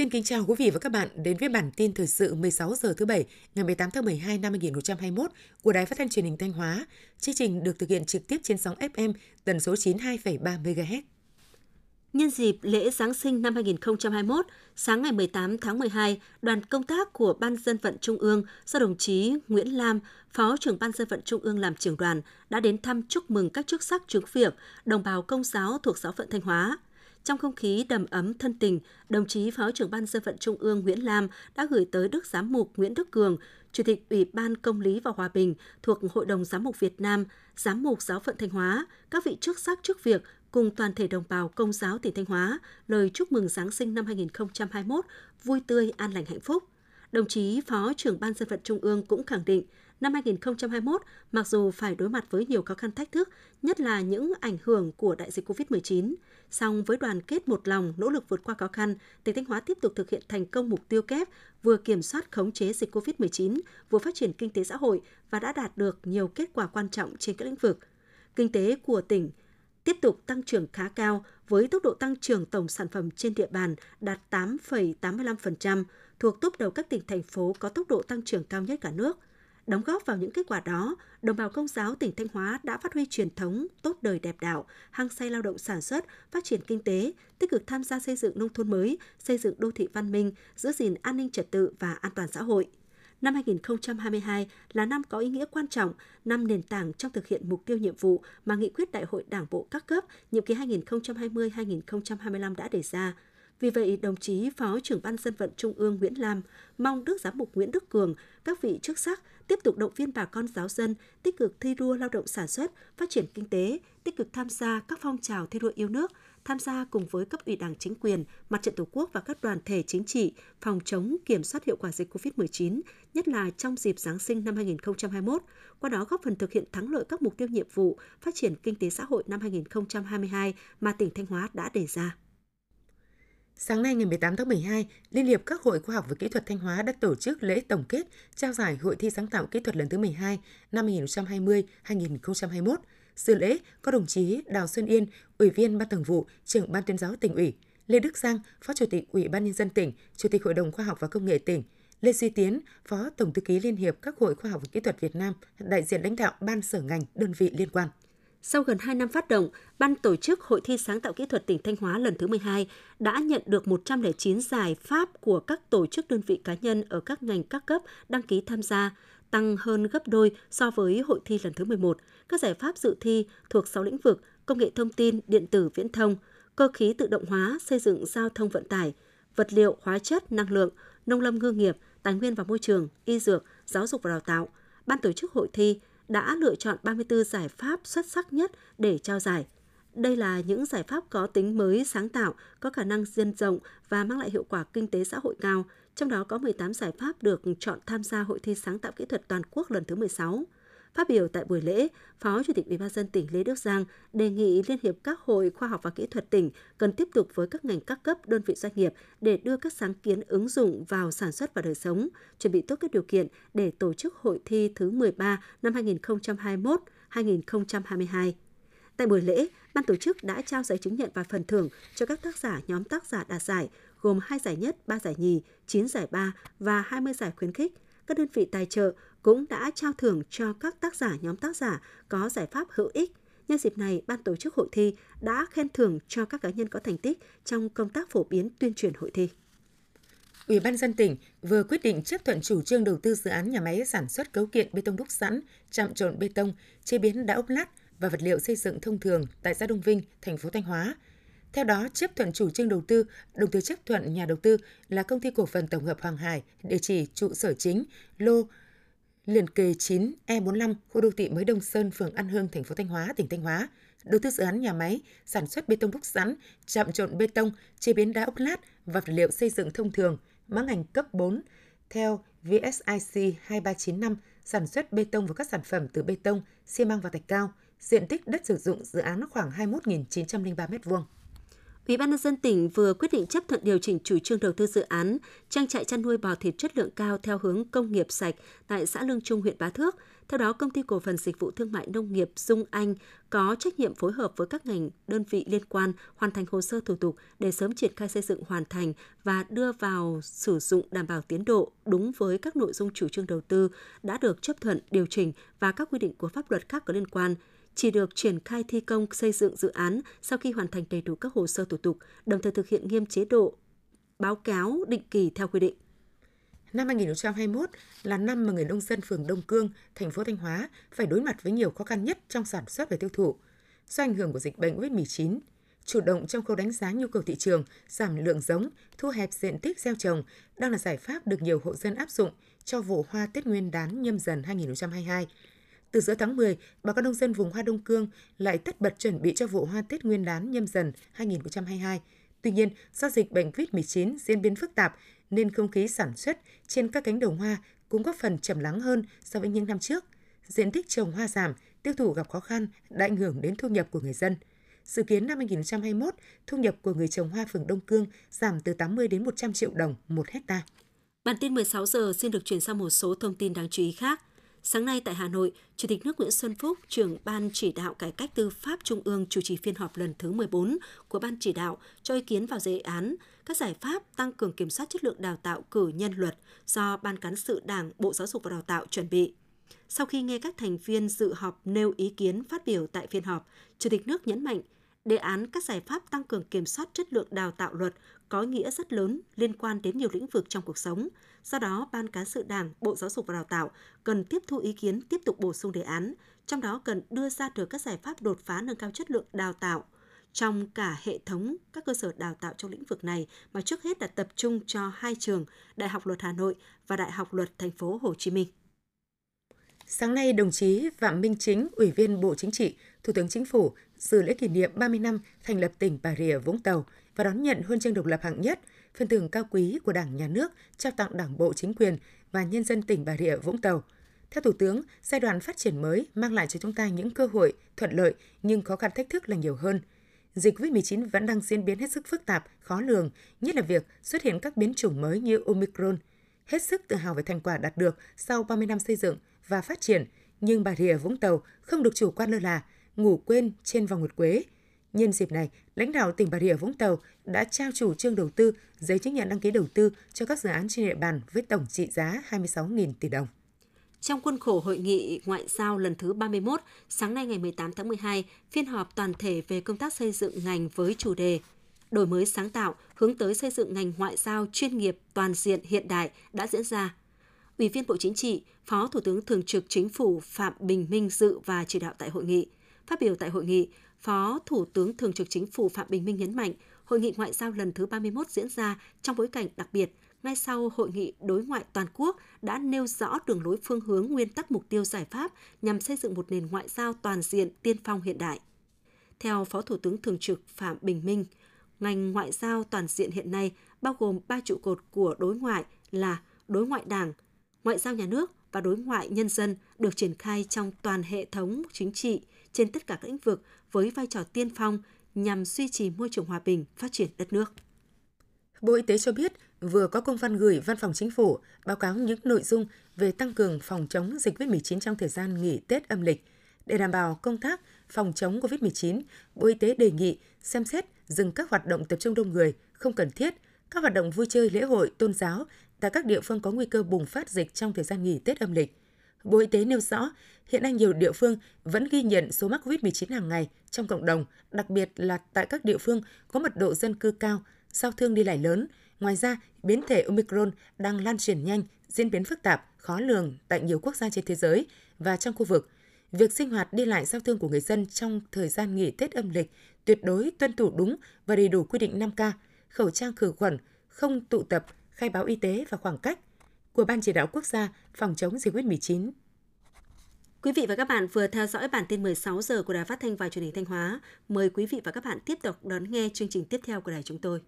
Xin kính chào quý vị và các bạn đến với bản tin thời sự 16 giờ thứ Bảy ngày 18 tháng 12 năm 2021 của Đài Phát thanh Truyền hình Thanh Hóa. Chương trình được thực hiện trực tiếp trên sóng FM tần số 92,3 MHz. Nhân dịp lễ Giáng sinh năm 2021, sáng ngày 18 tháng 12, đoàn công tác của Ban dân vận Trung ương do đồng chí Nguyễn Lam, Phó trưởng Ban dân vận Trung ương làm trưởng đoàn, đã đến thăm chúc mừng các chức sắc chứng việc, đồng bào công giáo thuộc giáo phận Thanh Hóa. Trong không khí đầm ấm thân tình, đồng chí Phó trưởng Ban dân vận Trung ương Nguyễn Lam đã gửi tới Đức Giám mục Nguyễn Đức Cường, Chủ tịch Ủy ban Công lý và Hòa bình thuộc Hội đồng Giám mục Việt Nam, Giám mục Giáo phận Thanh Hóa, các vị chức sắc chức việc cùng toàn thể đồng bào công giáo tỉnh Thanh Hóa lời chúc mừng Giáng sinh năm 2021 vui tươi, an lành hạnh phúc. Đồng chí Phó trưởng Ban dân vận Trung ương cũng khẳng định, năm 2021, mặc dù phải đối mặt với nhiều khó khăn thách thức, nhất là những ảnh hưởng của đại dịch COVID-19, song với đoàn kết một lòng, nỗ lực vượt qua khó khăn, tỉnh Thanh Hóa tiếp tục thực hiện thành công mục tiêu kép vừa kiểm soát khống chế dịch COVID-19, vừa phát triển kinh tế xã hội và đã đạt được nhiều kết quả quan trọng trên các lĩnh vực. Kinh tế của tỉnh tiếp tục tăng trưởng khá cao với tốc độ tăng trưởng tổng sản phẩm trên địa bàn đạt 8,85%, thuộc top đầu các tỉnh thành phố có tốc độ tăng trưởng cao nhất cả nước. Đóng góp vào những kết quả đó, đồng bào công giáo tỉnh Thanh Hóa đã phát huy truyền thống tốt đời đẹp đạo, hăng say lao động sản xuất, phát triển kinh tế, tích cực tham gia xây dựng nông thôn mới, xây dựng đô thị văn minh, giữ gìn an ninh trật tự và an toàn xã hội. Năm 2022 là năm có ý nghĩa quan trọng, năm nền tảng trong thực hiện mục tiêu nhiệm vụ mà nghị quyết Đại hội Đảng bộ các cấp nhiệm kỳ 2020-2025 đã đề ra. Vì vậy, đồng chí Phó trưởng Ban dân vận Trung ương Nguyễn Lam mong Đức Giám mục Nguyễn Đức Cường, các vị chức sắc tiếp tục động viên bà con giáo dân tích cực thi đua lao động sản xuất, phát triển kinh tế, tích cực tham gia các phong trào thi đua yêu nước, tham gia cùng với cấp ủy Đảng chính quyền, mặt trận Tổ quốc và các đoàn thể chính trị phòng chống kiểm soát hiệu quả dịch COVID-19, nhất là trong dịp Giáng sinh năm 2021, qua đó góp phần thực hiện thắng lợi các mục tiêu nhiệm vụ phát triển kinh tế xã hội năm 2022 mà tỉnh Thanh Hóa đã đề ra. Sáng nay ngày 18 tháng 12, Liên hiệp các hội khoa học và kỹ thuật Thanh Hóa đã tổ chức lễ tổng kết trao giải Hội thi sáng tạo kỹ thuật lần thứ 12 năm 2020-2021. Dự lễ có đồng chí Đào Xuân Yên, Ủy viên Ban Thường vụ, trưởng Ban tuyên giáo tỉnh ủy, Lê Đức Giang, Phó Chủ tịch Ủy ban nhân dân tỉnh, Chủ tịch Hội đồng Khoa học và Công nghệ tỉnh, Lê Duy Tiến, Phó Tổng thư ký Liên hiệp các hội khoa học và kỹ thuật Việt Nam, đại diện lãnh đạo ban sở ngành, đơn vị liên quan. Sau gần 2 năm phát động, Ban tổ chức Hội thi sáng tạo kỹ thuật tỉnh Thanh Hóa lần thứ 12 đã nhận được 109 giải pháp của các tổ chức đơn vị cá nhân ở các ngành các cấp đăng ký tham gia, tăng hơn gấp đôi so với hội thi lần thứ 11. Các giải pháp dự thi thuộc 6 lĩnh vực công nghệ thông tin, điện tử, viễn thông, cơ khí tự động hóa, xây dựng giao thông vận tải, vật liệu, hóa chất, năng lượng, nông lâm ngư nghiệp, tài nguyên và môi trường, y dược, giáo dục và đào tạo. Ban tổ chức hội thi đã lựa chọn 34 giải pháp xuất sắc nhất để trao giải. Đây là những giải pháp có tính mới sáng tạo, có khả năng nhân rộng và mang lại hiệu quả kinh tế xã hội cao, trong đó có 18 giải pháp được chọn tham gia Hội thi sáng tạo kỹ thuật toàn quốc lần thứ 16. Phát biểu tại buổi lễ, Phó Chủ tịch Ủy ban dân tỉnh Lê Đức Giang đề nghị Liên hiệp các hội khoa học và kỹ thuật tỉnh cần tiếp tục với các ngành các cấp đơn vị doanh nghiệp để đưa các sáng kiến ứng dụng vào sản xuất và đời sống, chuẩn bị tốt các điều kiện để tổ chức hội thi thứ 13 năm 2021-2022. Tại buổi lễ, ban tổ chức đã trao giấy chứng nhận và phần thưởng cho các tác giả nhóm tác giả đạt giải, gồm 2 giải nhất, 3 giải nhì, 9 giải ba và 20 giải khuyến khích. Các đơn vị tài trợ cũng đã trao thưởng cho các tác giả nhóm tác giả có giải pháp hữu ích. Nhân dịp này, ban tổ chức hội thi đã khen thưởng cho các cá nhân có thành tích trong công tác phổ biến tuyên truyền hội thi. Ủy ban dân tỉnh vừa quyết định chấp thuận chủ trương đầu tư dự án nhà máy sản xuất cấu kiện bê tông đúc sẵn, chạm trộn bê tông, chế biến đá ốp lát và vật liệu xây dựng thông thường tại xã Đông Vinh, thành phố Thanh Hóa. Theo đó, chấp thuận chủ trương đầu tư, đồng thời chấp thuận nhà đầu tư là công ty cổ phần tổng hợp Hoàng Hải, địa chỉ trụ sở chính, lô liền kề 9 E45, khu đô thị mới Đông Sơn, phường An Hương, thành phố Thanh Hóa, tỉnh Thanh Hóa. Đầu tư dự án nhà máy sản xuất bê tông đúc sẵn, chạm trộn bê tông, chế biến đá ốc lát và vật liệu xây dựng thông thường, mã ngành cấp 4 theo VSIC 2395 sản xuất bê tông và các sản phẩm từ bê tông, xi măng và thạch cao. Diện tích đất sử dụng dự án khoảng 21.903 m2. Ủy ban nhân dân tỉnh vừa quyết định chấp thuận điều chỉnh chủ trương đầu tư dự án trang trại chăn nuôi bò thịt chất lượng cao theo hướng công nghiệp sạch tại xã Lương Trung, huyện Bá Thước. Theo đó, công ty cổ phần dịch vụ thương mại nông nghiệp Dung Anh có trách nhiệm phối hợp với các ngành đơn vị liên quan hoàn thành hồ sơ thủ tục để sớm triển khai xây dựng hoàn thành và đưa vào sử dụng đảm bảo tiến độ đúng với các nội dung chủ trương đầu tư đã được chấp thuận điều chỉnh và các quy định của pháp luật khác có liên quan chỉ được triển khai thi công xây dựng dự án sau khi hoàn thành đầy đủ các hồ sơ thủ tục, đồng thời thực hiện nghiêm chế độ báo cáo định kỳ theo quy định. Năm 2021 là năm mà người nông dân phường Đông Cương, thành phố Thanh Hóa phải đối mặt với nhiều khó khăn nhất trong sản xuất và tiêu thụ. Do ảnh hưởng của dịch bệnh COVID-19, chủ động trong khâu đánh giá nhu cầu thị trường, giảm lượng giống, thu hẹp diện tích gieo trồng đang là giải pháp được nhiều hộ dân áp dụng cho vụ hoa Tết Nguyên đán nhâm dần 2022 từ giữa tháng 10, bà con nông dân vùng hoa Đông Cương lại tất bật chuẩn bị cho vụ hoa Tết Nguyên đán nhâm dần 2022. Tuy nhiên, do dịch bệnh COVID-19 diễn biến phức tạp nên không khí sản xuất trên các cánh đồng hoa cũng có phần trầm lắng hơn so với những năm trước. Diện tích trồng hoa giảm, tiêu thụ gặp khó khăn đã ảnh hưởng đến thu nhập của người dân. Dự kiến năm 2021, thu nhập của người trồng hoa phường Đông Cương giảm từ 80 đến 100 triệu đồng một hecta. Bản tin 16 giờ xin được chuyển sang một số thông tin đáng chú ý khác. Sáng nay tại Hà Nội, Chủ tịch nước Nguyễn Xuân Phúc, trưởng Ban chỉ đạo cải cách tư pháp Trung ương chủ trì phiên họp lần thứ 14 của Ban chỉ đạo cho ý kiến vào dự án các giải pháp tăng cường kiểm soát chất lượng đào tạo cử nhân luật do Ban cán sự Đảng, Bộ Giáo dục và Đào tạo chuẩn bị. Sau khi nghe các thành viên dự họp nêu ý kiến phát biểu tại phiên họp, Chủ tịch nước nhấn mạnh đề án các giải pháp tăng cường kiểm soát chất lượng đào tạo luật có nghĩa rất lớn liên quan đến nhiều lĩnh vực trong cuộc sống. Do đó, Ban Cán sự Đảng, Bộ Giáo dục và Đào tạo cần tiếp thu ý kiến tiếp tục bổ sung đề án, trong đó cần đưa ra được các giải pháp đột phá nâng cao chất lượng đào tạo trong cả hệ thống các cơ sở đào tạo trong lĩnh vực này mà trước hết là tập trung cho hai trường Đại học Luật Hà Nội và Đại học Luật Thành phố Hồ Chí Minh. Sáng nay, đồng chí Phạm Minh Chính, Ủy viên Bộ Chính trị, Thủ tướng Chính phủ dự lễ kỷ niệm 30 năm thành lập tỉnh Bà Rịa, Vũng Tàu và đón nhận huân chương độc lập hạng nhất, phần thưởng cao quý của Đảng, Nhà nước trao tặng Đảng bộ chính quyền và nhân dân tỉnh Bà Rịa, Vũng Tàu. Theo Thủ tướng, giai đoạn phát triển mới mang lại cho chúng ta những cơ hội thuận lợi nhưng khó khăn thách thức là nhiều hơn. Dịch COVID-19 vẫn đang diễn biến hết sức phức tạp, khó lường, nhất là việc xuất hiện các biến chủng mới như Omicron. Hết sức tự hào về thành quả đạt được sau 30 năm xây dựng và phát triển, nhưng Bà Rịa Vũng Tàu không được chủ quan lơ là, ngủ quên trên vòng nguyệt quế. Nhân dịp này, lãnh đạo tỉnh Bà Rịa Vũng Tàu đã trao chủ trương đầu tư, giấy chứng nhận đăng ký đầu tư cho các dự án trên địa bàn với tổng trị giá 26.000 tỷ đồng. Trong khuôn khổ hội nghị ngoại giao lần thứ 31, sáng nay ngày 18 tháng 12, phiên họp toàn thể về công tác xây dựng ngành với chủ đề đổi mới sáng tạo hướng tới xây dựng ngành ngoại giao chuyên nghiệp toàn diện hiện đại đã diễn ra. Ủy viên Bộ Chính trị, Phó Thủ tướng Thường trực Chính phủ Phạm Bình Minh dự và chỉ đạo tại hội nghị. Phát biểu tại hội nghị, Phó Thủ tướng Thường trực Chính phủ Phạm Bình Minh nhấn mạnh, hội nghị ngoại giao lần thứ 31 diễn ra trong bối cảnh đặc biệt, ngay sau hội nghị đối ngoại toàn quốc đã nêu rõ đường lối phương hướng nguyên tắc mục tiêu giải pháp nhằm xây dựng một nền ngoại giao toàn diện tiên phong hiện đại. Theo Phó Thủ tướng Thường trực Phạm Bình Minh, ngành ngoại giao toàn diện hiện nay bao gồm ba trụ cột của đối ngoại là đối ngoại đảng, ngoại giao nhà nước và đối ngoại nhân dân được triển khai trong toàn hệ thống chính trị trên tất cả các lĩnh vực với vai trò tiên phong nhằm duy trì môi trường hòa bình, phát triển đất nước. Bộ Y tế cho biết vừa có công văn gửi Văn phòng Chính phủ báo cáo những nội dung về tăng cường phòng chống dịch COVID-19 trong thời gian nghỉ Tết âm lịch. Để đảm bảo công tác phòng chống COVID-19, Bộ Y tế đề nghị xem xét dừng các hoạt động tập trung đông người không cần thiết, các hoạt động vui chơi lễ hội tôn giáo tại các địa phương có nguy cơ bùng phát dịch trong thời gian nghỉ Tết âm lịch. Bộ Y tế nêu rõ, hiện nay nhiều địa phương vẫn ghi nhận số mắc COVID-19 hàng ngày trong cộng đồng, đặc biệt là tại các địa phương có mật độ dân cư cao, giao thương đi lại lớn. Ngoài ra, biến thể Omicron đang lan truyền nhanh, diễn biến phức tạp, khó lường tại nhiều quốc gia trên thế giới và trong khu vực. Việc sinh hoạt đi lại giao thương của người dân trong thời gian nghỉ Tết âm lịch tuyệt đối tuân thủ đúng và đầy đủ quy định 5K, khẩu trang khử khuẩn, không tụ tập, khai báo y tế và khoảng cách của Ban chỉ đạo quốc gia phòng chống dịch COVID-19. Quý vị và các bạn vừa theo dõi bản tin 16 giờ của Đài Phát thanh và Truyền hình Thanh Hóa. Mời quý vị và các bạn tiếp tục đón nghe chương trình tiếp theo của đài chúng tôi.